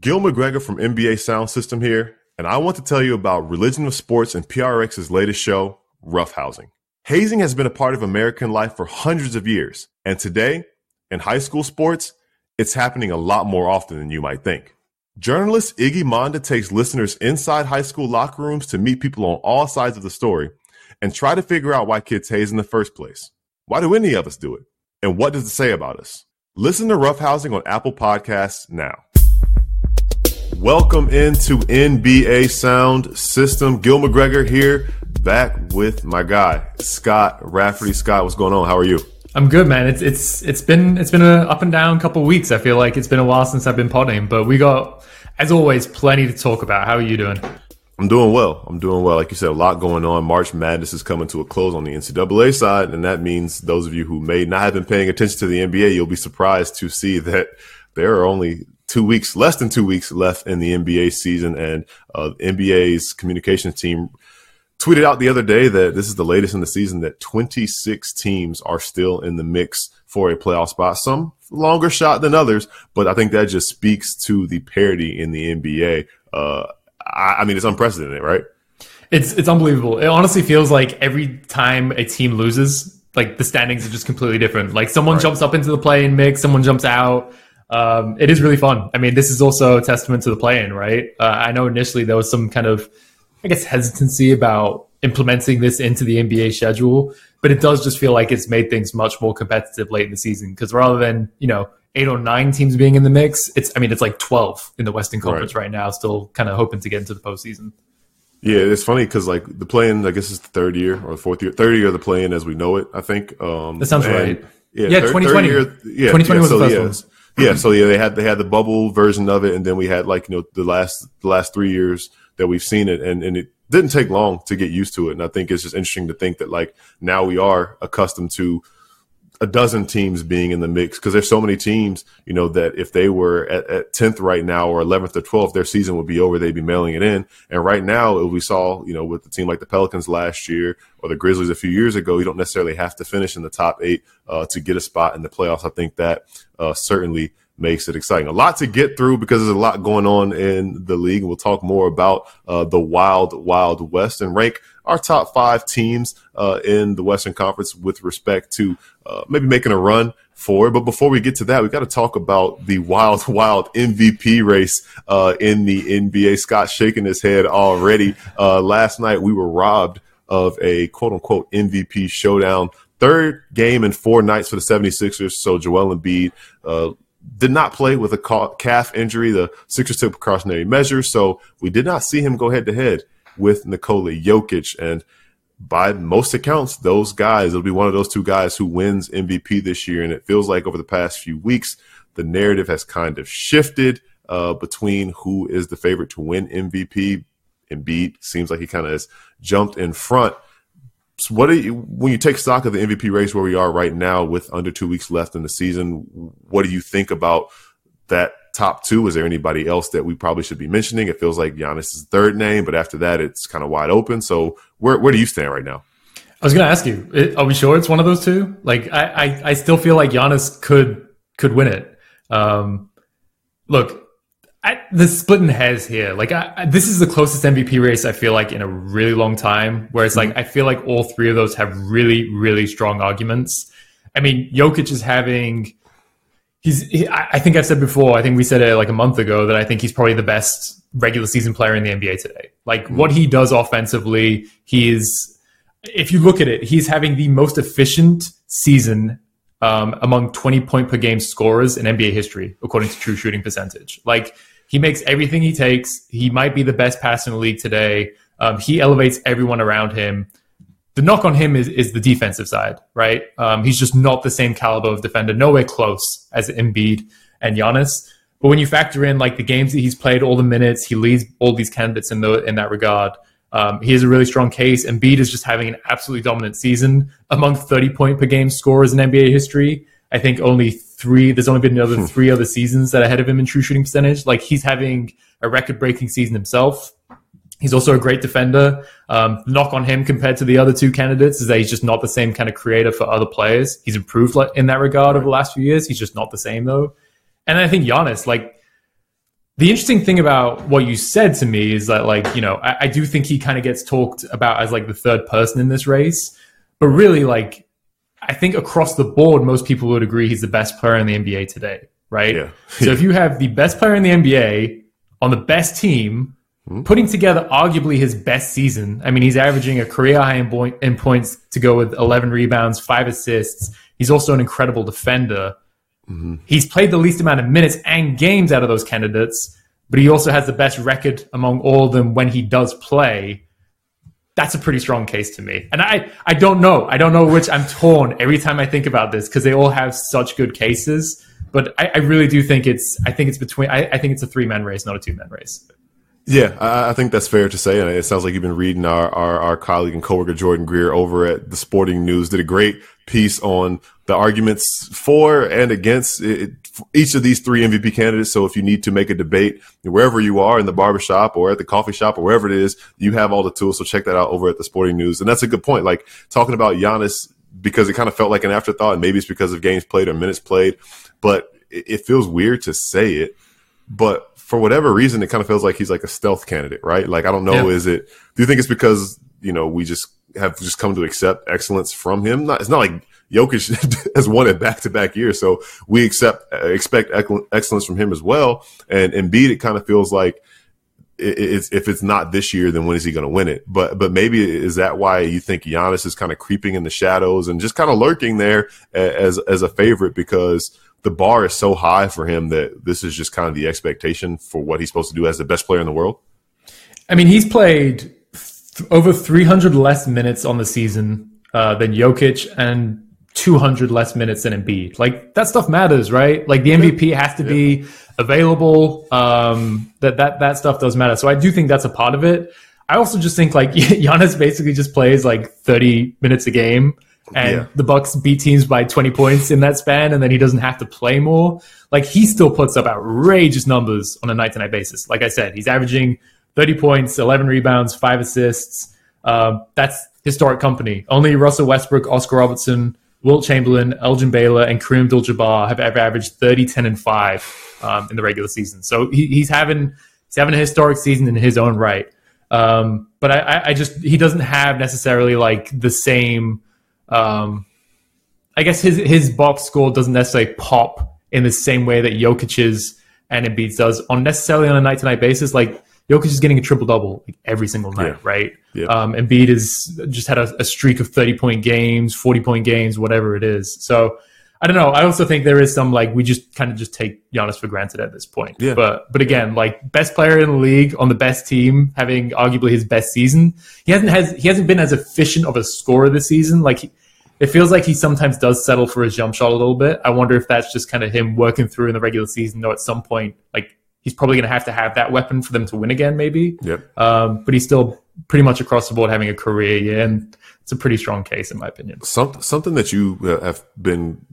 Gil McGregor from NBA Sound System here, and I want to tell you about Religion of Sports and PRX's latest show, Roughhousing. Hazing has been a part of American life for hundreds of years, and today, in high school sports, it's happening a lot more often than you might think. Journalist Iggy Monda takes listeners inside high school locker rooms to meet people on all sides of the story and try to figure out why kids haze in the first place. Why do any of us do it? And what does it say about us? Listen to Roughhousing on Apple Podcasts now. Welcome into NBA Sound System. Gil McGregor here, back with my guy Scott Rafferty. Scott, what's going on? How are you? I'm good, man. It's it's it's been it's been a up and down couple weeks. I feel like it's been a while since I've been potting, but we got, as always, plenty to talk about. How are you doing? I'm doing well. I'm doing well. Like you said, a lot going on. March Madness is coming to a close on the NCAA side, and that means those of you who may not have been paying attention to the NBA, you'll be surprised to see that there are only two weeks, less than two weeks left in the NBA season, and uh, NBA's communications team tweeted out the other day that this is the latest in the season that 26 teams are still in the mix for a playoff spot. Some longer shot than others, but I think that just speaks to the parity in the NBA. Uh, I, I mean, it's unprecedented, right? It's it's unbelievable. It honestly feels like every time a team loses, like the standings are just completely different. Like someone right. jumps up into the play-in mix, someone jumps out. Um, it is really fun. I mean, this is also a testament to the play-in, right? Uh, I know initially there was some kind of, I guess, hesitancy about implementing this into the NBA schedule, but it does just feel like it's made things much more competitive late in the season because rather than you know eight or nine teams being in the mix. It's I mean it's like twelve in the Western Conference right, right now, still kind of hoping to get into the postseason. Yeah, it's funny because like the play-in, I guess it's the third year or the fourth year, third year of the play-in as we know it. I think um, that sounds right. Yeah, yeah, twenty twenty. Yeah, 2020 yeah, was so, the first yeah, one. Yeah, so yeah, they had they had the bubble version of it, and then we had like you know the last the last three years that we've seen it, and and it didn't take long to get used to it. And I think it's just interesting to think that like now we are accustomed to a dozen teams being in the mix because there's so many teams, you know, that if they were at, at 10th right now or 11th or 12th, their season would be over. They'd be mailing it in. And right now, we saw, you know, with the team like the Pelicans last year or the Grizzlies a few years ago, you don't necessarily have to finish in the top eight uh, to get a spot in the playoffs. I think that uh, certainly makes it exciting. A lot to get through because there's a lot going on in the league. We'll talk more about uh, the wild, wild West and rank our top five teams uh, in the Western Conference with respect to uh, maybe making a run for it. But before we get to that, we got to talk about the wild, wild MVP race uh, in the NBA. Scott shaking his head already. Uh, last night, we were robbed of a quote unquote MVP showdown. Third game in four nights for the 76ers. So Joel Embiid uh, did not play with a calf injury. The Sixers took precautionary measures, so we did not see him go head to head with Nikola Jokic. And by most accounts, those guys, it'll be one of those two guys who wins MVP this year. And it feels like over the past few weeks, the narrative has kind of shifted uh, between who is the favorite to win MVP. Embiid seems like he kind of has jumped in front. So what you, when you take stock of the MVP race where we are right now with under two weeks left in the season, what do you think about that top two? Is there anybody else that we probably should be mentioning? It feels like Giannis is the third name, but after that, it's kind of wide open. So where where do you stand right now? I was going to ask you, are we sure it's one of those two? Like, I, I, I still feel like Giannis could could win it. Um, look, I, the splitting hairs here. Like, I, this is the closest MVP race I feel like in a really long time. Where it's like mm-hmm. I feel like all three of those have really, really strong arguments. I mean, Jokic is having he's he, I think I've said before, I think we said it like a month ago that I think he's probably the best regular season player in the NBA today. Like mm-hmm. what he does offensively, he is if you look at it, he's having the most efficient season um, among 20 point per game scorers in NBA history, according to true shooting percentage. Like he makes everything he takes. He might be the best passer in the league today. Um, he elevates everyone around him the knock on him is, is the defensive side, right? Um, he's just not the same caliber of defender, nowhere close as Embiid and Giannis. But when you factor in like the games that he's played, all the minutes, he leads all these candidates in the in that regard. Um, he has a really strong case. Embiid is just having an absolutely dominant season among 30 point per game scorers in NBA history. I think only three. There's only been another hmm. three other seasons that are ahead of him in true shooting percentage. Like he's having a record breaking season himself. He's also a great defender. Um, knock on him compared to the other two candidates is that he's just not the same kind of creator for other players. He's improved in that regard over the last few years. He's just not the same though. And I think Giannis, like the interesting thing about what you said to me is that, like, you know, I, I do think he kind of gets talked about as like the third person in this race, but really, like, I think across the board, most people would agree he's the best player in the NBA today, right? Yeah. so if you have the best player in the NBA on the best team, Hmm? putting together arguably his best season. I mean, he's averaging a career high in, in points to go with 11 rebounds, five assists. He's also an incredible defender. Mm-hmm. He's played the least amount of minutes and games out of those candidates, but he also has the best record among all of them when he does play. That's a pretty strong case to me. And I, I don't know. I don't know which I'm torn every time I think about this because they all have such good cases. But I, I really do think it's I think it's between I, I think it's a three man race, not a two man race. Yeah, I, I think that's fair to say. And it sounds like you've been reading our, our, our colleague and coworker Jordan Greer over at the Sporting News did a great piece on the arguments for and against it, each of these three MVP candidates. So if you need to make a debate wherever you are in the barbershop or at the coffee shop or wherever it is, you have all the tools. So check that out over at the Sporting News. And that's a good point. Like talking about Giannis because it kind of felt like an afterthought and maybe it's because of games played or minutes played, but it, it feels weird to say it. But for whatever reason, it kind of feels like he's like a stealth candidate, right? Like, I don't know, Yeah. is it, do you think it's because, you know, we just have just come to accept excellence from him? Not, it's not like Jokic has won it back to back years. So we accept, uh, expect excellence from him as well. And Embiid, it kind of feels like, it's, if it's not this year, then when is he going to win it? But but maybe is that why you think Giannis is kind of creeping in the shadows and just kind of lurking there as as a favorite because the bar is so high for him that this is just kind of the expectation for what he's supposed to do as the best player in the world. I mean, he's played th- over 300 less minutes on the season uh, than Jokic and 200 less minutes than Embiid. Like that stuff matters, right? Like the MVP has to be available. Um, that that that stuff does matter. So I do think that's a part of it. I also just think like Giannis basically just plays like 30 minutes a game. And Yeah. the Bucks beat teams by 20 points in that span, and then he doesn't have to play more. Like he still puts up outrageous numbers on a night-to-night basis. Like I said, he's averaging 30 points, 11 rebounds, five assists. Um, that's historic company. Only Russell Westbrook, Oscar Robertson, Wilt Chamberlain, Elgin Baylor, and Kareem Abdul-Jabbar have ever averaged 30, 10, and 5 um, in the regular season. So he, he's having he's having a historic season in his own right. Um, but I, I just he doesn't have necessarily like the same. Um, I guess his his box score doesn't necessarily pop in the same way that Jokic's and Embiid's does on necessarily on a night to night basis. Like Jokic is getting a triple double like, every single night, Yeah. right? Yeah. Um, Embiid is just had a, a streak of thirty point games, forty point games, whatever it is. So I don't know. I also think there is some like we just kind of just take Giannis for granted at this point. Yeah. But but again, like best player in the league on the best team, having arguably his best season. He hasn't has he hasn't been as efficient of a scorer this season. Like he, it feels like he sometimes does settle for his jump shot a little bit. I wonder if that's just kind of him working through in the regular season. Though at some point, like he's probably going to have to have that weapon for them to win again, maybe. Yep. Um, but he's still pretty much across the board having a career year, and it's a pretty strong case in my opinion. Some, something that you uh, have been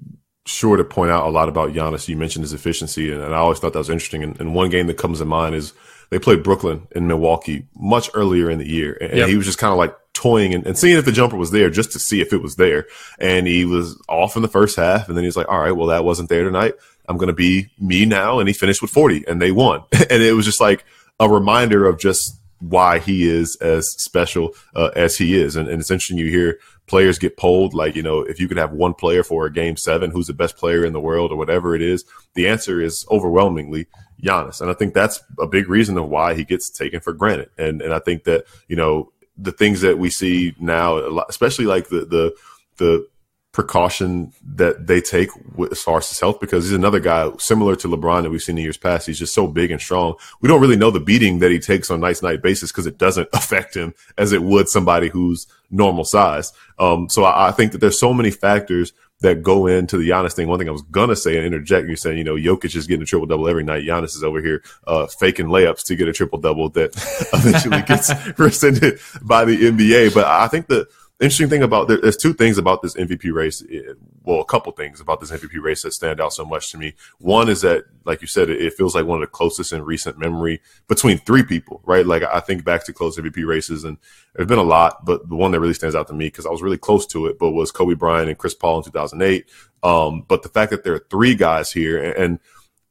sure to point out a lot about Giannis. You mentioned his efficiency, and, and I always thought that was interesting. And, and one game that comes to mind is they played Brooklyn in Milwaukee much earlier in the year, and, and he was just kind of like toying and, and seeing if the jumper was there just to see if it was there. And he was off in the first half, and then he was like, "All right, well that wasn't there tonight. I'm going to be me now." And he finished with 40, and they won. and it was just like a reminder of just why he is as special uh, as he is. And, and it's interesting you hear players get polled like, you know, if you could have one player for a game seven, who's the best player in the world or whatever it is, the answer is overwhelmingly Giannis. And I think that's a big reason of why he gets taken for granted. And and I think that, you know, the things that we see now, especially like the the the precaution that they take with, as far as his health because he's another guy similar to LeBron that we've seen in years past. He's just so big and strong. We don't really know the beating that he takes on night night basis because it doesn't affect him as it would somebody who's normal size. Um, so I, I think that there's so many factors that go into the Giannis thing. One thing I was gonna say and interject, you're saying, you know, Jokic is getting a triple double every night. Giannis is over here uh, faking layups to get a triple double that eventually gets rescinded by the NBA. But I think the interesting thing about there's two things about this MVP race. eh, Well, a couple things about this MVP race that stand out so much to me. One is that, like you said, it, it feels like one of the closest in recent memory between three people, right? Like I think back to close MVP races, and there's been a lot, but the one that really stands out to me because I was really close to it, but was Kobe Bryant and Chris Paul in 2008. Um, but the fact that there are three guys here, and, and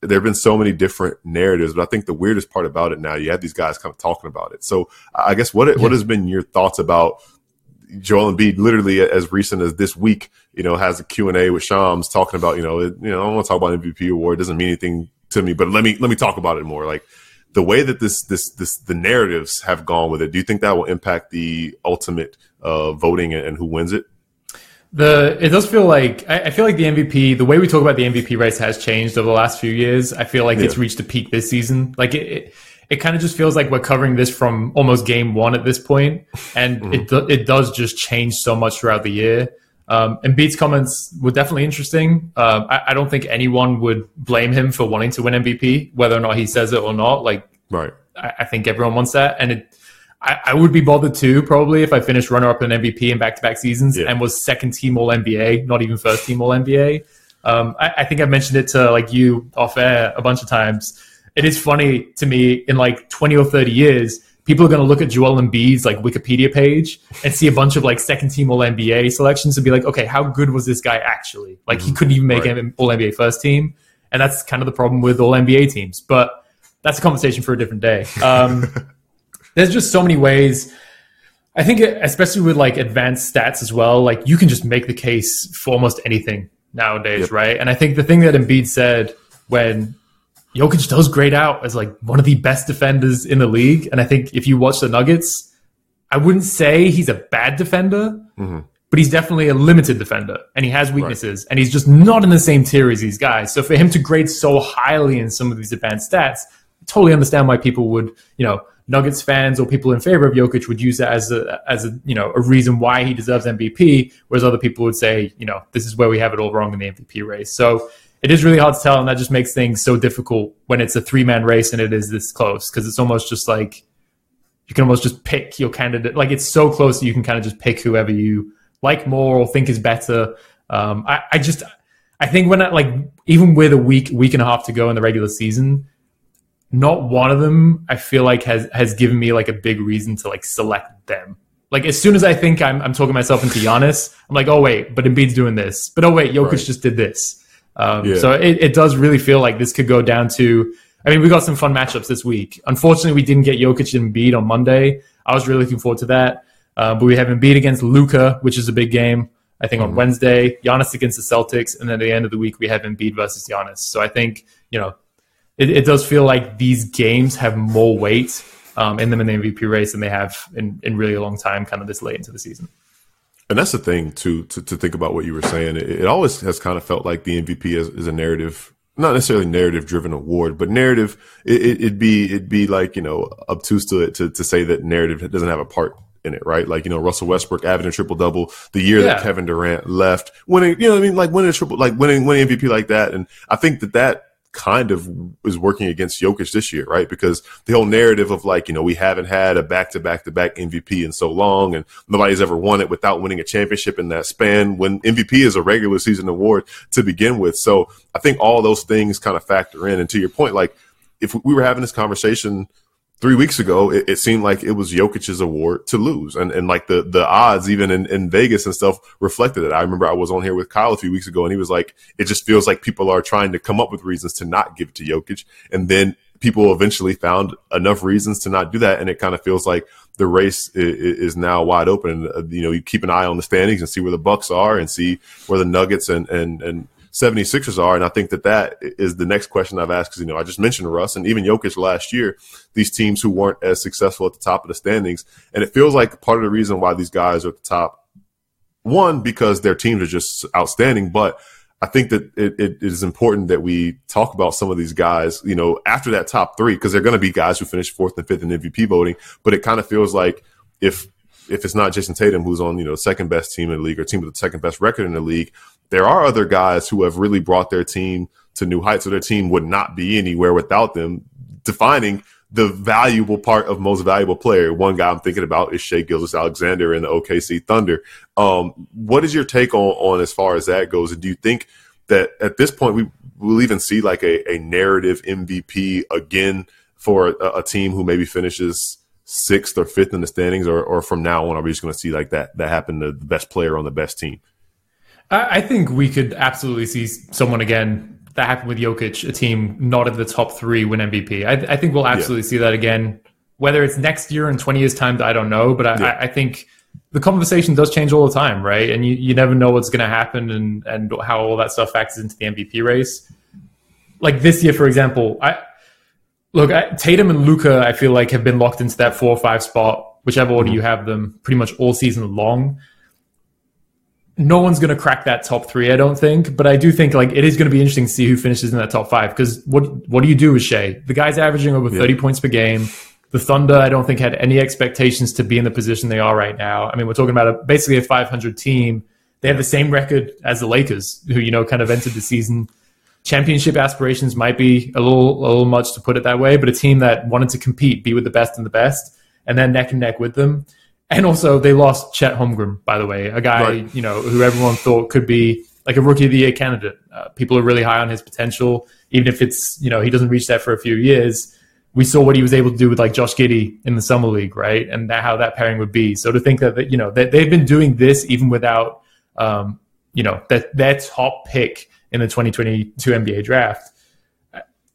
there have been so many different narratives, but I think the weirdest part about it now, you have these guys kind of talking about it. So I guess what, yeah. what has been your thoughts about Joel Embiid literally as recent as this week, you know, has a Q&A with Shams talking about, you know, it, you know, I don't want to talk about MVP award. It doesn't mean anything to me, but let me, let me talk about it more. Like the way that this, this, this, the narratives have gone with it. Do you think that will impact the ultimate, uh, voting and, and who wins it? The it does feel like I, I, feel like the MVP, the way we talk about the MVP race has changed over the last few years. I feel like yeah. it's reached a peak this season. Like it, it, it kind of just feels like we're covering this from almost game one at this point, and mm. it it does just change so much throughout the year. Um, Embiid's comments were definitely interesting. Uh, I, I, don't think anyone would blame him for wanting to win MVP, whether or not he says it or not. Like, right? I, I think everyone wants that, and it I, I, would be bothered too, probably, if I finished runner up in MVP in back to back seasons yeah. and was second team All NBA, not even first team All NBA. Um, I, I, think I've mentioned it to like you off air a bunch of times. It is funny to me in like 20 or 30 years, people are going to look at Joel Embiid's like Wikipedia page and see a bunch of like second team All NBA selections and be like, okay, how good was this guy actually? Like he mm-hmm. couldn't even make right. an All NBA first team. And that's kind of the problem with All NBA teams. But that's a conversation for a different day. Um, there's just so many ways. I think, especially with like advanced stats as well, like you can just make the case for almost anything nowadays, yep. right? And I think the thing that Embiid said when Jokic does grade out as like one of the best defenders in the league, and I think if you watch the Nuggets, I wouldn't say he's a bad defender, mm-hmm. but he's definitely a limited defender, and he has weaknesses, right. and he's just not in the same tier as these guys. So for him to grade so highly in some of these advanced stats, I totally understand why people would, you know Nuggets fans or people in favor of Jokic would use that as a as a you know a reason why he deserves MVP, whereas other people would say you know this is where we have it all wrong in the MVP race. So it is really hard to tell, and that just makes things so difficult when it's a three man race and it is this close because it's almost just like you can almost just pick your candidate. Like it's so close that you can kind of just pick whoever you like more or think is better. Um, I, I just I think when I, like even with a week week and a half to go in the regular season not one of them I feel like has has given me like a big reason to like select them. Like as soon as I think I'm I'm talking myself into Giannis, I'm like, oh wait, but Embiid's doing this. But oh wait, Jokic right. just did this. Um, yeah. So it, it does really feel like this could go down to. I mean, we got some fun matchups this week. Unfortunately, we didn't get Jokic and Embiid on Monday. I was really looking forward to that. Uh, but we have Embiid against Luka, which is a big game. I think mm-hmm. on Wednesday, Giannis against the Celtics, and then at the end of the week we have Embiid versus Giannis. So I think you know it, it does feel like these games have more weight um, in them in the MVP race than they have in, in really a long time, kind of this late into the season. And that's the thing too, to, to think about what you were saying. It, it always has kind of felt like the MVP is, is a narrative, not necessarily narrative driven award, but narrative. It, would be it'd be like you know obtuse to it to, to say that narrative doesn't have a part in it, right? Like you know Russell Westbrook averaging triple double the year yeah. that Kevin Durant left, winning. You know, what I mean, like winning a triple, like winning winning MVP like that. And I think that that kind of is working against Jokic this year, right? Because the whole narrative of like, you know, we haven't had a back to back to back MVP in so long and nobody's ever won it without winning a championship in that span when MVP is a regular season award to begin with. So I think all those things kind of factor in. And to your point, like if we were having this conversation three weeks ago, it, it, seemed like it was Jokic's award to lose. And, and like the, the odds, even in, in Vegas and stuff, reflected it. I remember I was on here with Kyle a few weeks ago and he was like, it just feels like people are trying to come up with reasons to not give it to Jokic. And then people eventually found enough reasons to not do that. And it kind of feels like the race is, is now wide open. Uh, you know, you keep an eye on the standings and see where the Bucks are and see where the Nuggets and, and, and, 76ers are. And I think that that is the next question I've asked because, you know, I just mentioned Russ and even Jokic last year, these teams who weren't as successful at the top of the standings. And it feels like part of the reason why these guys are at the top, one, because their teams are just outstanding, but I think that it, it is important that we talk about some of these guys, you know, after that top three, because they're going to be guys who finish fourth and fifth in MVP voting. But it kind of feels like if if it's not Jayson Tatum, who's on, you know, second best team in the league or team with the second best record in the league, there are other guys who have really brought their team to new heights, so their team would not be anywhere without them, defining the valuable part of most valuable player. One guy I'm thinking about is Shai Gilgeous-Alexander in the OKC Thunder. Um, what is your take on, on as far as that goes? And do you think that at this point we will even see like a, a narrative MVP again for a, a, team who maybe finishes sixth or fifth in the standings, or, or from now on, are we just going to see like that that happen to the best player on the best team? I think we could absolutely see someone again that happened with Jokic, a team not in the top three win MVP. I, I think we'll absolutely yeah. see that again. Whether it's next year in 20 years' time, I don't know. But I, yeah. I, I think the conversation does change all the time, right? And you, you never know what's going to happen and, and how all that stuff factors into the MVP race. Like this year, for example, I look I, Tatum and Luka, I feel like have been locked into that four or five spot, whichever order mm-hmm. you have them, pretty much all season long no one's going to crack that top three, I don't think. But I do think like it is going to be interesting to see who finishes in that top five. Because what what do you do with Shai? The guy's averaging over yeah. thirty points per game. The Thunder, I don't think had any expectations to be in the position they are right now. I mean, we're talking about a, basically a 500 team. They have the same record as the Lakers, who you know kind of entered the season. Championship aspirations might be a little a little much to put it that way, but a team that wanted to compete, be with the best and the best, and then neck and neck with them. And also, they lost Chet Holmgren, by the way, a guy right. you know who everyone thought could be like a rookie of the year candidate. Uh, people are really high on his potential, even if it's you know he doesn't reach that for a few years. We saw what he was able to do with like Josh Giddey in the summer league, right? And that, how that pairing would be. So to think that you know that they've been doing this even without um, you know that their top pick in the 2022 NBA draft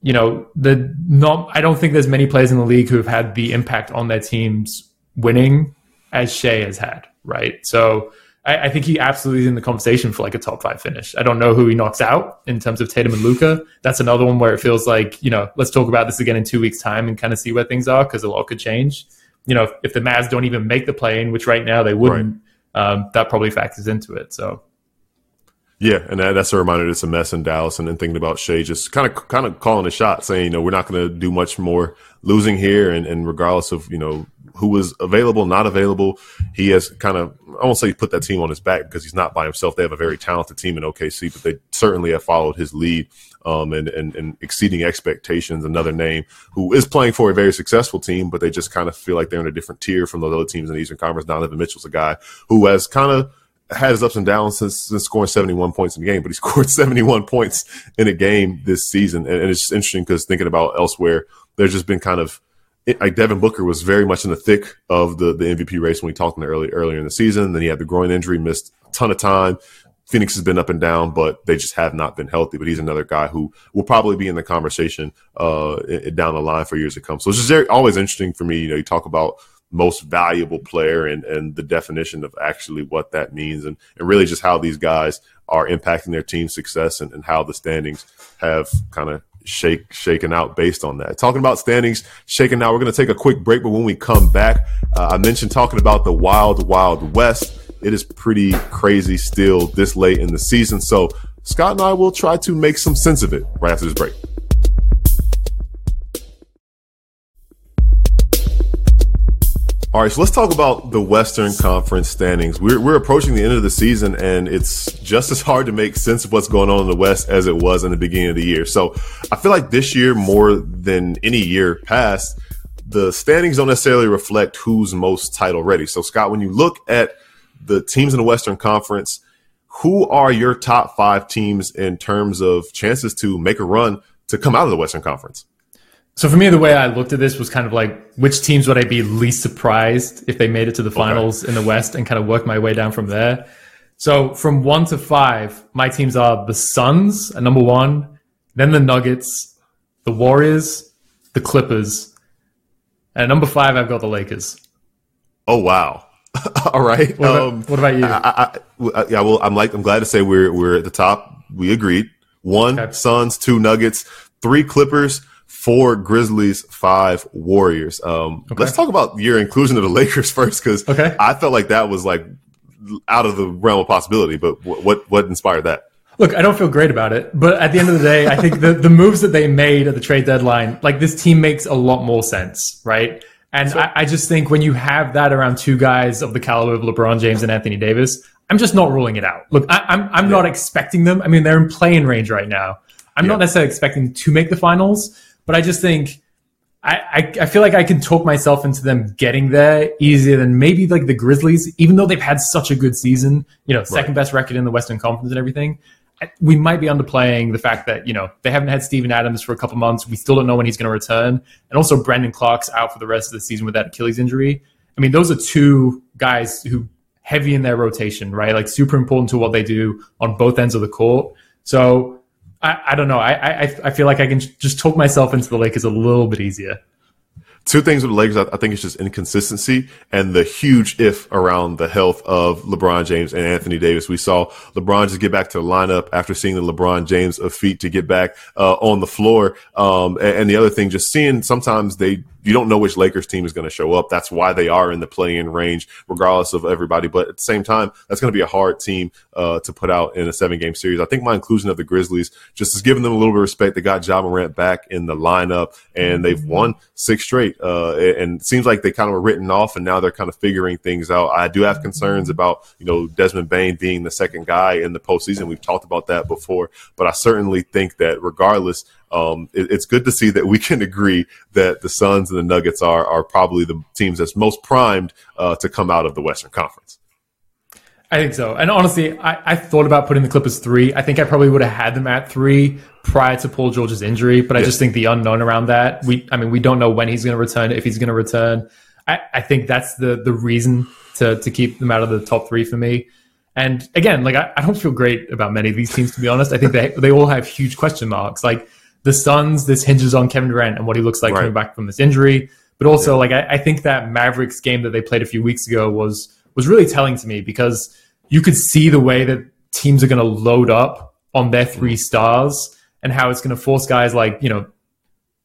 you know the not I don't think there's many players in the league who have had the impact on their teams winning as Shai has had, right? So I, I, think he absolutely is in the conversation for like a top five finish. I don't know who he knocks out in terms of Tatum and Luka. That's another one where it feels like, you know, let's talk about this again in two weeks' time and kind of see where things are because a lot could change. You know, if, if the Mavs don't even make the play in, which right now they wouldn't, right. um, that probably factors into it. So yeah, and that, that's a reminder it's a mess in Dallas, and then thinking about Shai just kind of kind of calling a shot, saying you know we're not going to do much more losing here, and, and regardless of you know who was available, not available, he has kind of I won't say he put that team on his back because he's not by himself. They have a very talented team in OKC, but they certainly have followed his lead um, and, and and exceeding expectations. Another name who is playing for a very successful team, but they just kind of feel like they're in a different tier from those other teams in the Eastern Conference. Donovan Mitchell's a guy who has kind of had his ups and downs since, since scoring 71 points in the game, but he scored 71 points in a game this season. And, and it's just interesting because thinking about elsewhere, there's just been kind of like Devin Booker was very much in the thick of the, the MVP race when we talked in the early, earlier in the season. Then he had the groin injury, missed a ton of time. Phoenix has been up and down, but they just have not been healthy. But he's another guy who will probably be in the conversation uh, down the line for years to come. So it's just very, always interesting for me. You know, you talk about most valuable player and, and the definition of actually what that means and, and really just how these guys are impacting their team's success and, and how the standings have kind of shake shaken out based on that. Talking about standings shaken out, we're going to take a quick break, but when we come back, uh, I mentioned talking about the wild, wild west. It is pretty crazy still this late in the season. So Scott and I will try to make some sense of it right after this break. All right, so let's talk about the Western Conference standings. We're, we're approaching the end of the season, and it's just as hard to make sense of what's going on in the West as it was in the beginning of the year. So I feel like this year, more than any year past, the standings don't necessarily reflect who's most title ready. So, Scott, when you look at the teams in the Western Conference, who are your top five teams in terms of chances to make a run to come out of the Western Conference? So for me, the way I looked at this was kind of like which teams would I be least surprised if they made it to the finals okay. in the West and kind of work my way down from there. So from one to five, my teams are the Suns at number one, then the Nuggets, the Warriors, the Clippers. And at number five, I've got the Lakers. Oh wow. All right. What about, um, what about you? I, I, I, yeah, well, I'm like I'm glad to say we're we're at the top. We agreed. One okay. Suns, two Nuggets, three Clippers, four Grizzlies, five Warriors. Um, okay. Let's talk about your inclusion of the Lakers first, because okay. I felt like that was like out of the realm of possibility. But what what inspired that? Look, I don't feel great about it, but at the end of the day, I think the, the moves that they made at the trade deadline, like this team makes a lot more sense, right? And so, I, I, just think when you have that around two guys of the caliber of LeBron James and Anthony Davis, I'm just not ruling it out. Look, I, am I'm, I'm yeah. not expecting them. I mean, they're in playing range right now. I'm yeah. not necessarily expecting to make the finals, but I just think I, I, I feel like I can talk myself into them getting there easier than maybe like the Grizzlies, even though they've had such a good season, you know, second right. best record in the Western Conference and everything. We might be underplaying the fact that, you know, they haven't had Steven Adams for a couple months. We still don't know when he's going to return. And also Brandon Clarke's out for the rest of the season with that Achilles injury. I mean, those are two guys who heavy in their rotation, right? Like super important to what they do on both ends of the court. So I, I don't know. I, I I feel like I can just talk myself into the Lakers a little bit easier. Two things with the Lakers, I think it's just inconsistency and the huge if around the health of LeBron James and Anthony Davis. We saw LeBron just get back to the lineup after seeing the LeBron James of feet to get back uh, on the floor. Um, and, and the other thing, just seeing sometimes they you don't know which Lakers team is going to show up. That's why they are in the play-in range, regardless of everybody. But at the same time, that's going to be a hard team uh, to put out in a seven-game series. I think my inclusion of the Grizzlies just is giving them a little bit of respect. They got Ja Morant back in the lineup, and they've won six straight. Uh, and it seems like they kind of were written off, and now they're kind of figuring things out. I do have concerns about you know Desmond Bane being the second guy in the postseason. We've talked about that before, but I certainly think that regardless um, it, it's good to see that we can agree that the Suns and the Nuggets are are probably the teams that's most primed uh, to come out of the Western Conference. I think so. And honestly, I, I thought about putting the Clippers three. I think I probably would have had them at three prior to Paul George's injury, but I just think the unknown around that. We, I mean, we don't know when he's going to return, if he's going to return. I, I think that's the the reason to to keep them out of the top three for me. And again, like I, I don't feel great about many of these teams to be honest. I think they they all have huge question marks. Like the Suns, this hinges on Kevin Durant and what he looks like right. coming back from this injury. But also, yeah. like I, I, think that Mavericks game that they played a few weeks ago was was really telling to me because you could see the way that teams are going to load up on their three stars and how it's going to force guys like you know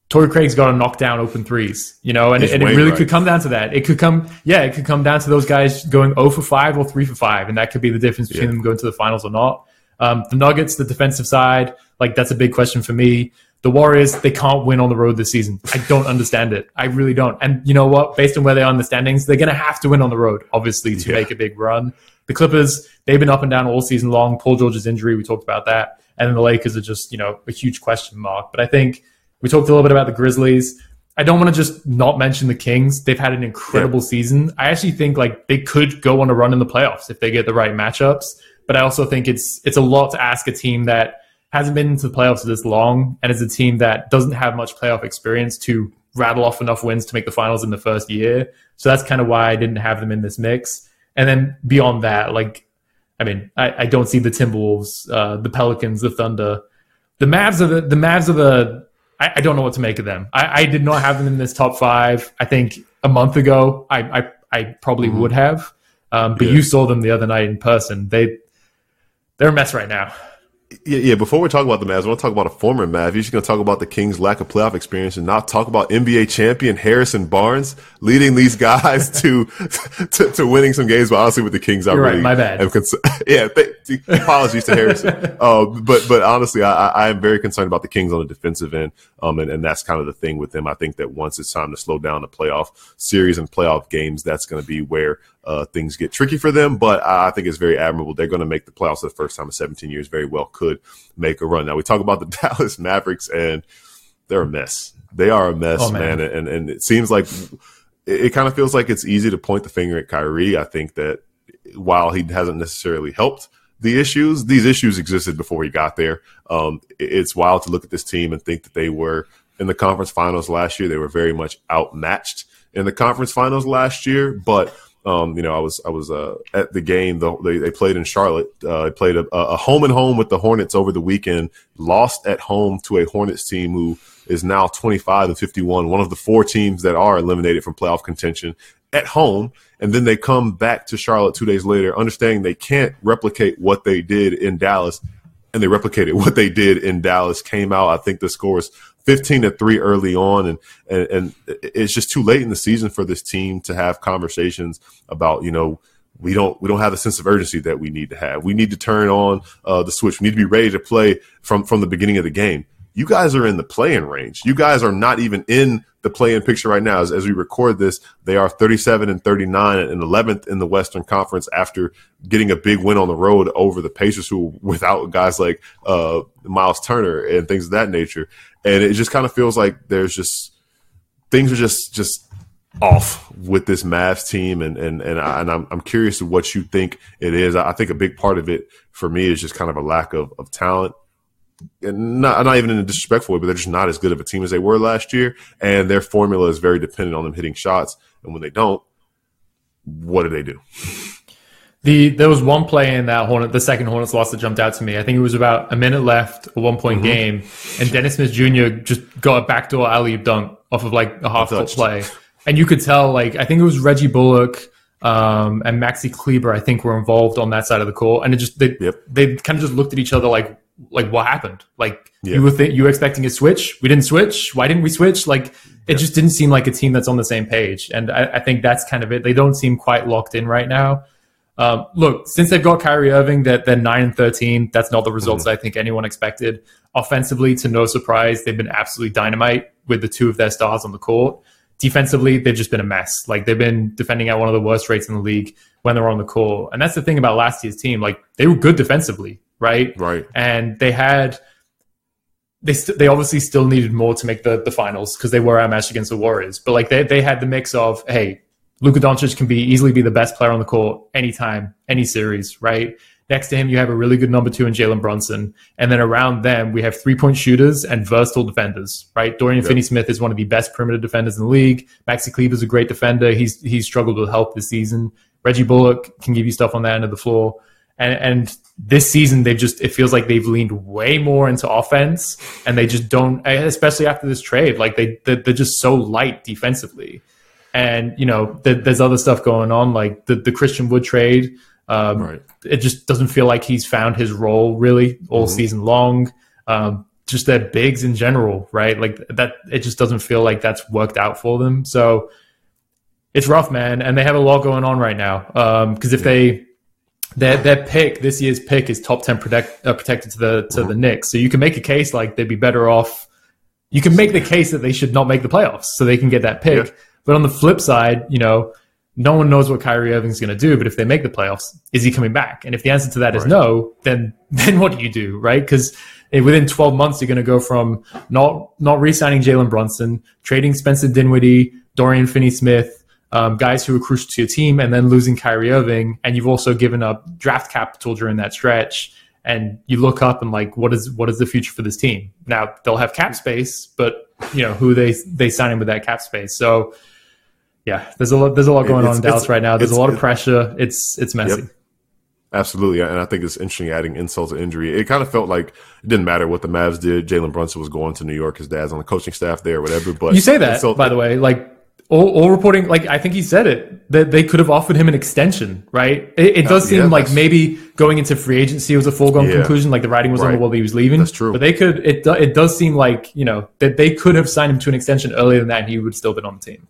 Torrey Craig's got to knock down open threes, you know, and, and it really right. could come down to that. It could come, yeah, it could come down to those guys going 0 for 5 or 3 for 5, and that could be the difference between yeah. them going to the finals or not. Um, the Nuggets, the defensive side, like that's a big question for me the Warriors, they can't win on the road this season. I don't understand it. I really don't. And you know what? Based on where they are in the standings, they're going to have to win on the road, obviously, to yeah. make a big run. The Clippers, they've been up and down all season long. Paul George's injury, we talked about that. And then the Lakers are just, you know, a huge question mark. But I think we talked a little bit about the Grizzlies. I don't want to just not mention the Kings. They've had an incredible yeah. season. I actually think like they could go on a run in the playoffs if they get the right matchups. But I also think it's it's a lot to ask a team that hasn't been into the playoffs this long and is a team that doesn't have much playoff experience to rattle off enough wins to make the finals in the first year. So that's kind of why I didn't have them in this mix. And then beyond that, like, I mean, I, I don't see the Timberwolves, uh, the Pelicans, the Thunder, the Mavs are the, the Mavs are the, I, I don't know what to make of them. I, I, did not have them in this top five. I think a month ago, I, I, I probably mm-hmm. would have. Um, but yeah. you saw them the other night in person. They, they're a mess right now. Yeah, yeah. Before we talk about the Mavs, I want to talk about a former Mav. You're just going to talk about the Kings' lack of playoff experience and not talk about NBA champion Harrison Barnes leading these guys to, to, to winning some games. But honestly, with the Kings, I You're really right, my bad. Cons- yeah, th- apologies to Harrison. Uh, but but honestly, I, I am very concerned about the Kings on the defensive end. Um, and, and that's kind of the thing with them. I think that once it's time to slow down the playoff series and playoff games, that's going to be where uh, things get tricky for them. But I think it's very admirable. They're going to make the playoffs for the first time in 17 years. Very well could make a run. Now we talk about the Dallas Mavericks, and they're a mess. They are a mess, oh, man. man. And and it seems like it, it kind of feels like it's easy to point the finger at Kyrie. I think that while he hasn't necessarily helped the issues, these issues existed before he got there. Um, it's wild to look at this team and think that they were in the conference finals last year. They were very much outmatched in the conference finals last year, but um, you know, I was I was uh, at the game. The, they, they played in Charlotte. Uh, they played a, a, home and home with the Hornets over the weekend. Lost at home to a Hornets team who is now 25 and 51. One of the four teams that are eliminated from playoff contention at home. And then they come back to Charlotte two days later, understanding they can't replicate what they did in Dallas. And they replicated what they did in Dallas. Came out, I think the scores 15 to 3 early on and, and and it's just too late in the season for this team to have conversations about you know we don't we don't have the sense of urgency that we need to have. We need to turn on uh, the switch. We need to be ready to play from from the beginning of the game. You guys are in the play-in range. You guys are not even in the play-in picture right now as, as we record this they are 37 and 39 and 11th in the western conference after getting a big win on the road over the pacers who without guys like uh, Myles Turner and things of that nature and it just kind of feels like there's just things are just just off with this Mavs team, and and and, I, and I'm I'm curious to what you think it is. I think a big part of it for me is just kind of a lack of of talent. And not, not even in a disrespectful way, but they're just not as good of a team as they were last year. And their formula is very dependent on them hitting shots. And when they don't, what do they do? The there was one play in that Hornet, the second Hornets loss that jumped out to me. I think it was about a minute left, a one point mm-hmm. game, and Dennis Smith Jr. just got a backdoor alley dunk off of like a half court play, and you could tell like I think it was Reggie Bullock um, and Maxi Kleber. I think were involved on that side of the court, and it just they yep. they kind of just looked at each other like like what happened? Like yep. you were th- you were expecting a switch, we didn't switch. Why didn't we switch? Like it yep. just didn't seem like a team that's on the same page, and I, I think that's kind of it. They don't seem quite locked in right now. Um, look, since they've got Kyrie Irving, that they're, they're nine and thirteen. That's not the results mm-hmm. I think anyone expected. Offensively, to no surprise, they've been absolutely dynamite with the two of their stars on the court. Defensively, they've just been a mess. Like they've been defending at one of the worst rates in the league when they're on the court, and that's the thing about last year's team. Like they were good defensively, right? Right. And they had they st- they obviously still needed more to make the the finals because they were our match against the Warriors. But like they they had the mix of hey, Luka Doncic can be easily be the best player on the court anytime, any series, right? Next to him, you have a really good number two in Jalen Brunson. And then around them, we have three point shooters and versatile defenders, right? Dorian yep. Finney Smith is one of the best perimeter defenders in the league. Maxi Kleber is a great defender. He's, he's struggled with help this season. Reggie Bullock can give you stuff on that end of the floor. And, and this season, they've just, it feels like they've leaned way more into offense and they just don't, especially after this trade, like they, they're just so light defensively. And you know, th- there's other stuff going on, like the the Christian Wood trade. Um, right. It just doesn't feel like he's found his role really all mm-hmm. season long. Um, just their bigs in general, right? Like that, it just doesn't feel like that's worked out for them. So it's rough, man. And they have a lot going on right now. Because um, if they their their pick this year's pick is top ten protect, uh, protected to the to the Knicks, so you can make a case like they'd be better off. You can make the case that they should not make the playoffs, so they can get that pick. Yeah. But on the flip side, you know, no one knows what Kyrie Irving's going to do. But if they make the playoffs, is he coming back? And if the answer to that right. is no, then then what do you do, right? Because within 12 months, you're going to go from not not re-signing Jalen Brunson, trading Spencer Dinwiddie, Dorian Finney-Smith, um, guys who are crucial to your team, and then losing Kyrie Irving, and you've also given up draft capital during that stretch. And you look up and like, what is what is the future for this team? Now they'll have cap space, but you know who they they sign in with that cap space. So yeah, there's a lot, there's a lot going on in Dallas right now. There's a lot of pressure. It's it's messy. Yep. Absolutely, and I think it's interesting adding insult to injury. It kind of felt like it didn't matter what the Mavs did. Jalen Brunson was going to New York. His dad's on the coaching staff there, or whatever. But you say that, by the way, like all, all, reporting, like I think he said it that they could have offered him an extension, right? It, it does uh, seem yeah, like maybe going into free agency was a foregone yeah, conclusion, like the writing was right. on the wall that he was leaving. That's true. But they could. It it does seem like you know that they could have signed him to an extension earlier than that, and he would still been on the team.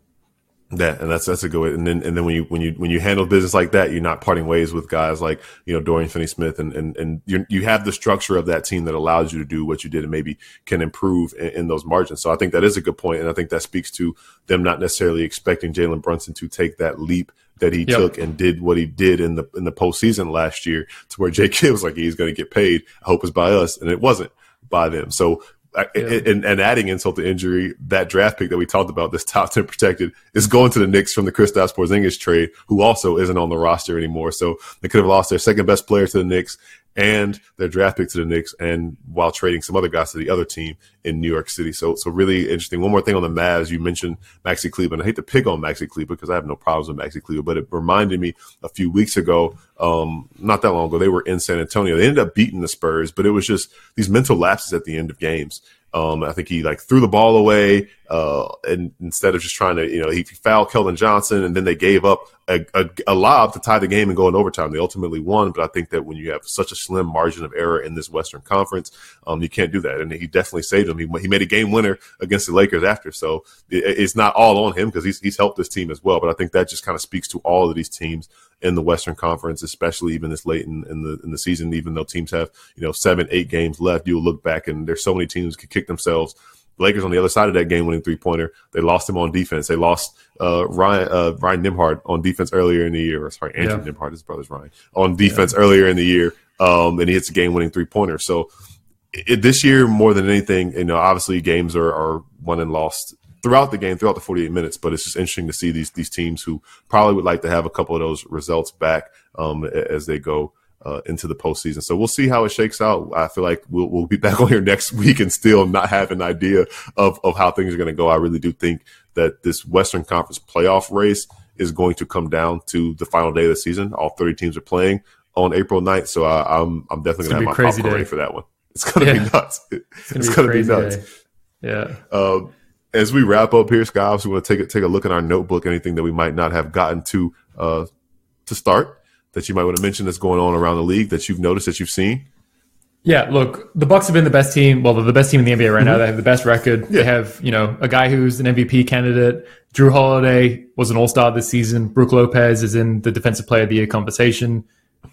Yeah, and that's that's a good way. And then and then when you when you when you handle business like that, you're not parting ways with guys like you know Dorian Finney-Smith, and and and you you have the structure of that team that allows you to do what you did, and maybe can improve in, in those margins. So I think that is a good point, and I think that speaks to them not necessarily expecting Jalen Brunson to take that leap that he yep. took and did what he did in the in the postseason last year, to where J. K was like he's going to get paid. I hope it's by us, and it wasn't by them. So yeah. and, and, adding insult to injury, that draft pick that we talked about, this top 10 protected, is going to the Knicks from the Kristaps Porzingis trade, who also isn't on the roster anymore. So they could have lost their second best player to the Knicks and their draft pick to the Knicks, and while trading some other guys to the other team in New York City. So, so really interesting. One more thing on the Mavs, you mentioned Maxi Kleber. I hate to pick on Maxi Kleber because I have no problems with Maxi Kleber, but it reminded me a few weeks ago, um, not that long ago, they were in San Antonio. They ended up beating the Spurs, but it was just these mental lapses at the end of games. Um, I think he like threw the ball away, uh, and instead of just trying to, you know, he fouled Keldon Johnson, and then they gave up a, a, a, lob to tie the game and go in overtime. They ultimately won, but I think that when you have such a slim margin of error in this Western Conference, um, you can't do that. And he definitely saved them. He, he made a game winner against the Lakers after, so it, it's not all on him because he's he's helped this team as well. But I think that just kind of speaks to all of these teams in the Western Conference, especially even this late in, in, the in the season. Even though teams have you know seven, eight games left, you'll look back and there's so many teams could kick themselves. Lakers on the other side of that game winning three pointer, they lost him on defense. They lost uh, Ryan uh, Ryan Nembhard on defense earlier in the year. Or sorry, Andrew yeah. Nembhard, his brother's Ryan on defense yeah. earlier in the year, um, and he hits a game winning three pointer. So it, this year, more than anything, you know, obviously games are, are won and lost throughout the game, throughout the 48 minutes. But it's just interesting to see these these teams who probably would like to have a couple of those results back um, as they go uh, into the postseason. So we'll see how it shakes out. I feel like we'll, we'll be back on here next week and still not have an idea of, of how things are going to go. I really do think that this Western Conference playoff race is going to come down to the final day of the season. All 30 teams are playing on April 9th. So I, am I'm, I'm definitely going to have my popcorn ready for that one. It's going to yeah. be nuts. It's going to be, nuts. Day. Yeah. Um, as we wrap up here, Sky, we want to take a, take a look at our notebook, anything that we might not have gotten to uh, to start that you might want to mention that's going on around the league that you've noticed that you've seen? Yeah, look, the Bucks have been the best team. Well, they're the best team in the NBA right mm-hmm. now. They have the best record. Yeah. They have, you know, a guy who's an MVP candidate. Jrue Holiday was an All Star this season. Brook Lopez is in the Defensive Player of the Year conversation.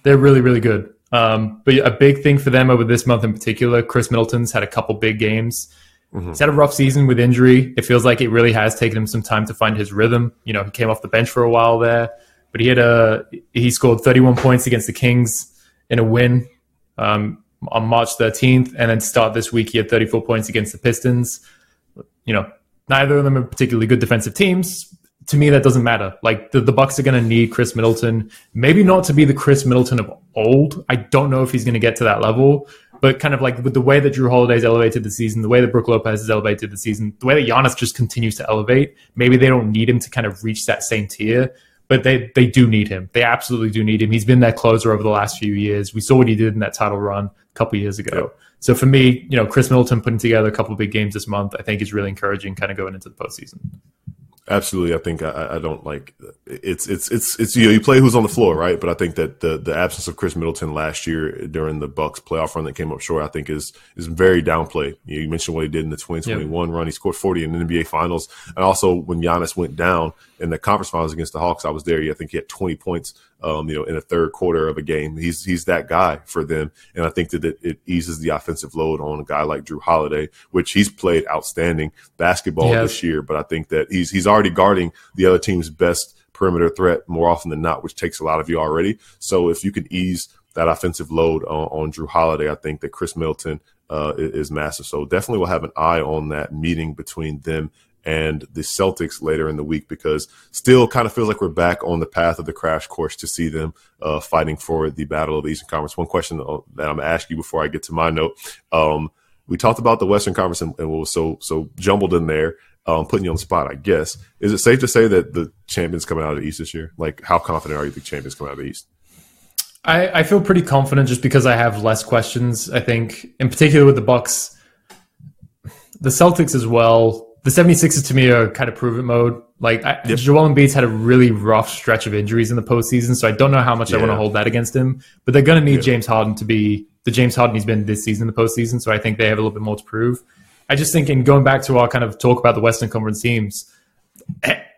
They're really, really good. Um, but a big thing for them over this month in particular, Khris Middleton's had a couple big games. Mm-hmm. He's had a rough season with injury. It feels like it really has taken him some time to find his rhythm. You know, he came off the bench for a while there but he had a he scored 31 points against the Kings in a win um, on March 13th, and then start this week he had 34 points against the Pistons. You know, neither of them are particularly good defensive teams. To me, that doesn't matter. Like the, the Bucks are going to need Khris Middleton, maybe not to be the Khris Middleton of old. I don't know if he's going to get to that level, but kind of like with the way that Jrue Holiday's elevated the season, the way that Brook Lopez has elevated the season, the way that Giannis just continues to elevate, maybe they don't need him to kind of reach that same tier but they they do need him. They absolutely do need him. He's been their closer over the last few years. We saw what he did in that title run a couple years ago. So for me, you know, Khris Middleton putting together a couple of big games this month, I think is really encouraging, kind of going into the postseason. Absolutely, I think I, I, don't like it's it's it's it's you know you play who's on the floor, right? But I think that the the absence of Khris Middleton last year during the Bucks playoff run that came up short, I think is is very downplayed. You, know, you mentioned what he did in the 2021 yep. run; he scored 40 in the NBA Finals, and also when Giannis went down in the conference finals against the Hawks, I was there. I think he had 20 points um, you know, in a third quarter of a game. He's he's that guy for them, and I think that it, it eases the offensive load on a guy like Jrue Holiday, which he's played outstanding basketball this year. But I think that he's he's already guarding the other team's best perimeter threat more often than not, which takes a lot of you already. So if you can ease that offensive load on, on Jrue Holiday, I think that Chris Milton uh, is massive. So definitely we'll have an eye on that meeting between them and the Celtics later in the week because still kind of feels like we're back on the path of the crash course to see them uh, fighting for the battle of the Eastern Conference. One question that I'm asking you before I get to my note. Um, we talked about the Western Conference and, and what was so so jumbled in there. Um, putting you on the spot, I guess. Is it safe to say that the champions coming out of the East this year? Like, how confident are you the champions coming out of the East? I, I feel pretty confident just because I have less questions. I think, in particular, with the Bucks, the Celtics as well the 76ers to me are kind of prove it mode. Like I, yep. Joel Embiid's had a really rough stretch of injuries in the postseason, so I don't know how much yeah. I want to hold that against him. But they're going to need yeah. James Harden to be the James Harden he's been this season in the postseason. So I think they have a little bit more to prove. I just think in going back to our kind of talk about the Western Conference teams,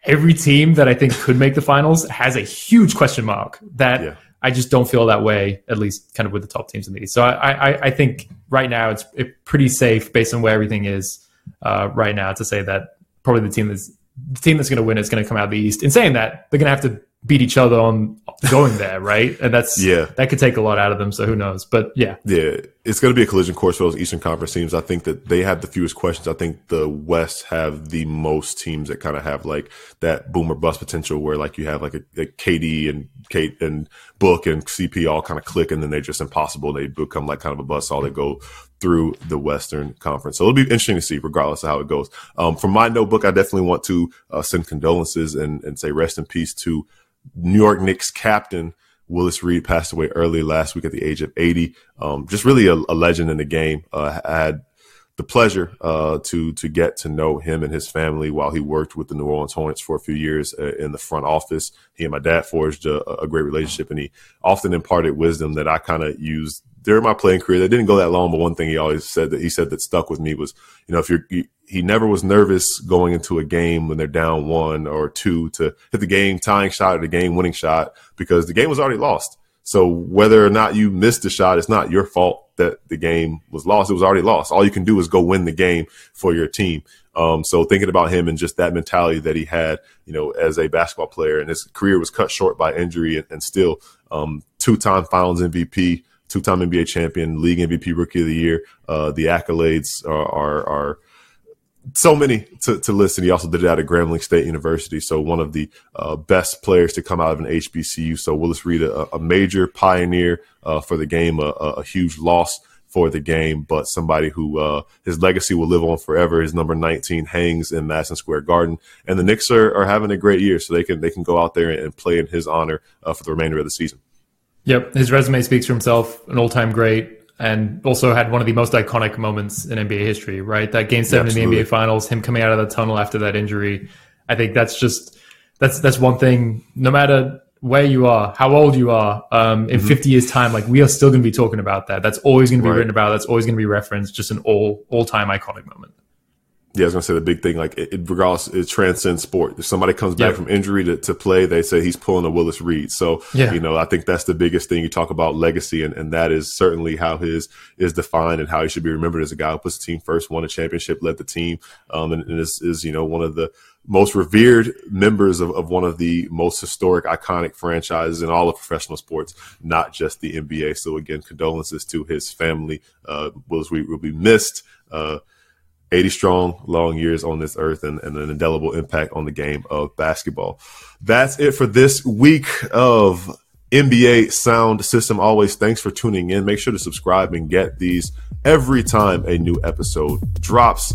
every team that I think could make the finals has a huge question mark that yeah. I just don't feel that way, at least kind of with the top teams in the East. So I, I, I think right now it's pretty safe based on where everything is uh, right now to say that probably the team that's the team that's going to win is going to come out of the East. In saying that, they're going to have to beat each other on going there, right? And that's yeah, that could take a lot out of them. So who knows? But yeah, yeah, it's going to be a collision course for those Eastern Conference teams. I think that they have the fewest questions. I think the West have the most teams that kind of have like that boomer bust potential, where like you have like a, a KD and Kate and Book and CP all kind of click, and then they're just impossible. They become like kind of a bust all they go through the Western Conference. So it'll be interesting to see, regardless of how it goes. Um, from my notebook, I definitely want to uh, send condolences and, and say rest in peace to New York Knicks captain Willis Reed passed away early last week at the age of 80. Um, just really a, a, legend in the game. Uh, I had the pleasure uh, to to get to know him and his family while he worked with the New Orleans Hornets for a few years uh, in the front office. He and my dad forged a, a great relationship, and he often imparted wisdom that I kind of used during my playing career. That didn't go that long, but one thing he always said that he said that stuck with me was, you know, if you're you, he never was nervous going into a game when they're down one or two to hit the game tying shot or the game winning shot because the game was already lost. So whether or not you missed the shot, it's not your fault that the game was lost. It was already lost. All you can do is go win the game for your team. Um, so thinking about him and just that mentality that he had, you know, as a basketball player, and his career was cut short by injury, and, and still um, two-time Finals MVP, two-time NBA champion, League MVP, Rookie of the Year. Uh, the accolades are, are, are so many to, to listen. He also did it at Grambling State University. So one of the uh, best players to come out of an HBCU. So Willis Reed, a, a major pioneer uh, for the game, a, a, huge loss for the game, but somebody who uh, his legacy will live on forever. His number 19 hangs in Madison Square Garden, and the Knicks are, are having a great year, so they can they can go out there and play in his honor uh, for the remainder of the season. Yep, his resume speaks for himself. An all-time great, and also had one of the most iconic moments in NBA history, right? That game seven in the NBA finals, him coming out of the tunnel after that injury. I think that's just that's that's one thing. No matter where you are, how old you are, um, in mm-hmm. 50 years time, like we are still going to be talking about that. That's always going to be right. written about. That's always going to be referenced. Just an all all time iconic moment. Yeah, I was gonna say the big thing, like it, regardless, it transcends sport. If somebody comes back from injury to, to play, they say he's pulling a Willis Reed. So, yeah. you know, I think that's the biggest thing. You talk about legacy, and, and that is certainly how his is defined and how he should be remembered as a guy who puts the team first, won a championship, led the team, um, and, and is, is you know one of the most revered members of, of one of the most historic, iconic franchises in all of professional sports, not just the NBA. So again, condolences to his family. Uh, Willis Reed will be missed. Uh, 80 strong, long years on this earth and, and, an indelible impact on the game of basketball. That's it for this week of NBA Sound System. Always thanks for tuning in. Make sure to subscribe and get these every time a new episode drops.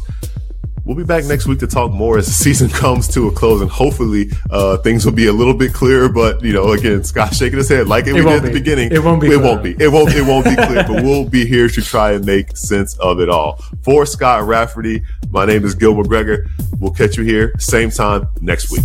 We'll be back next week to talk more as the season comes to a close, and hopefully uh, things will be a little bit clearer. But you know, again, Scott shaking his head like it, it we did at the beginning. It won't be. It clear. won't be. It won't. It won't be clear. But we'll be here to try and make sense of it all. For Scott Rafferty, my name is Gil McGregor. We'll catch you here same time next week.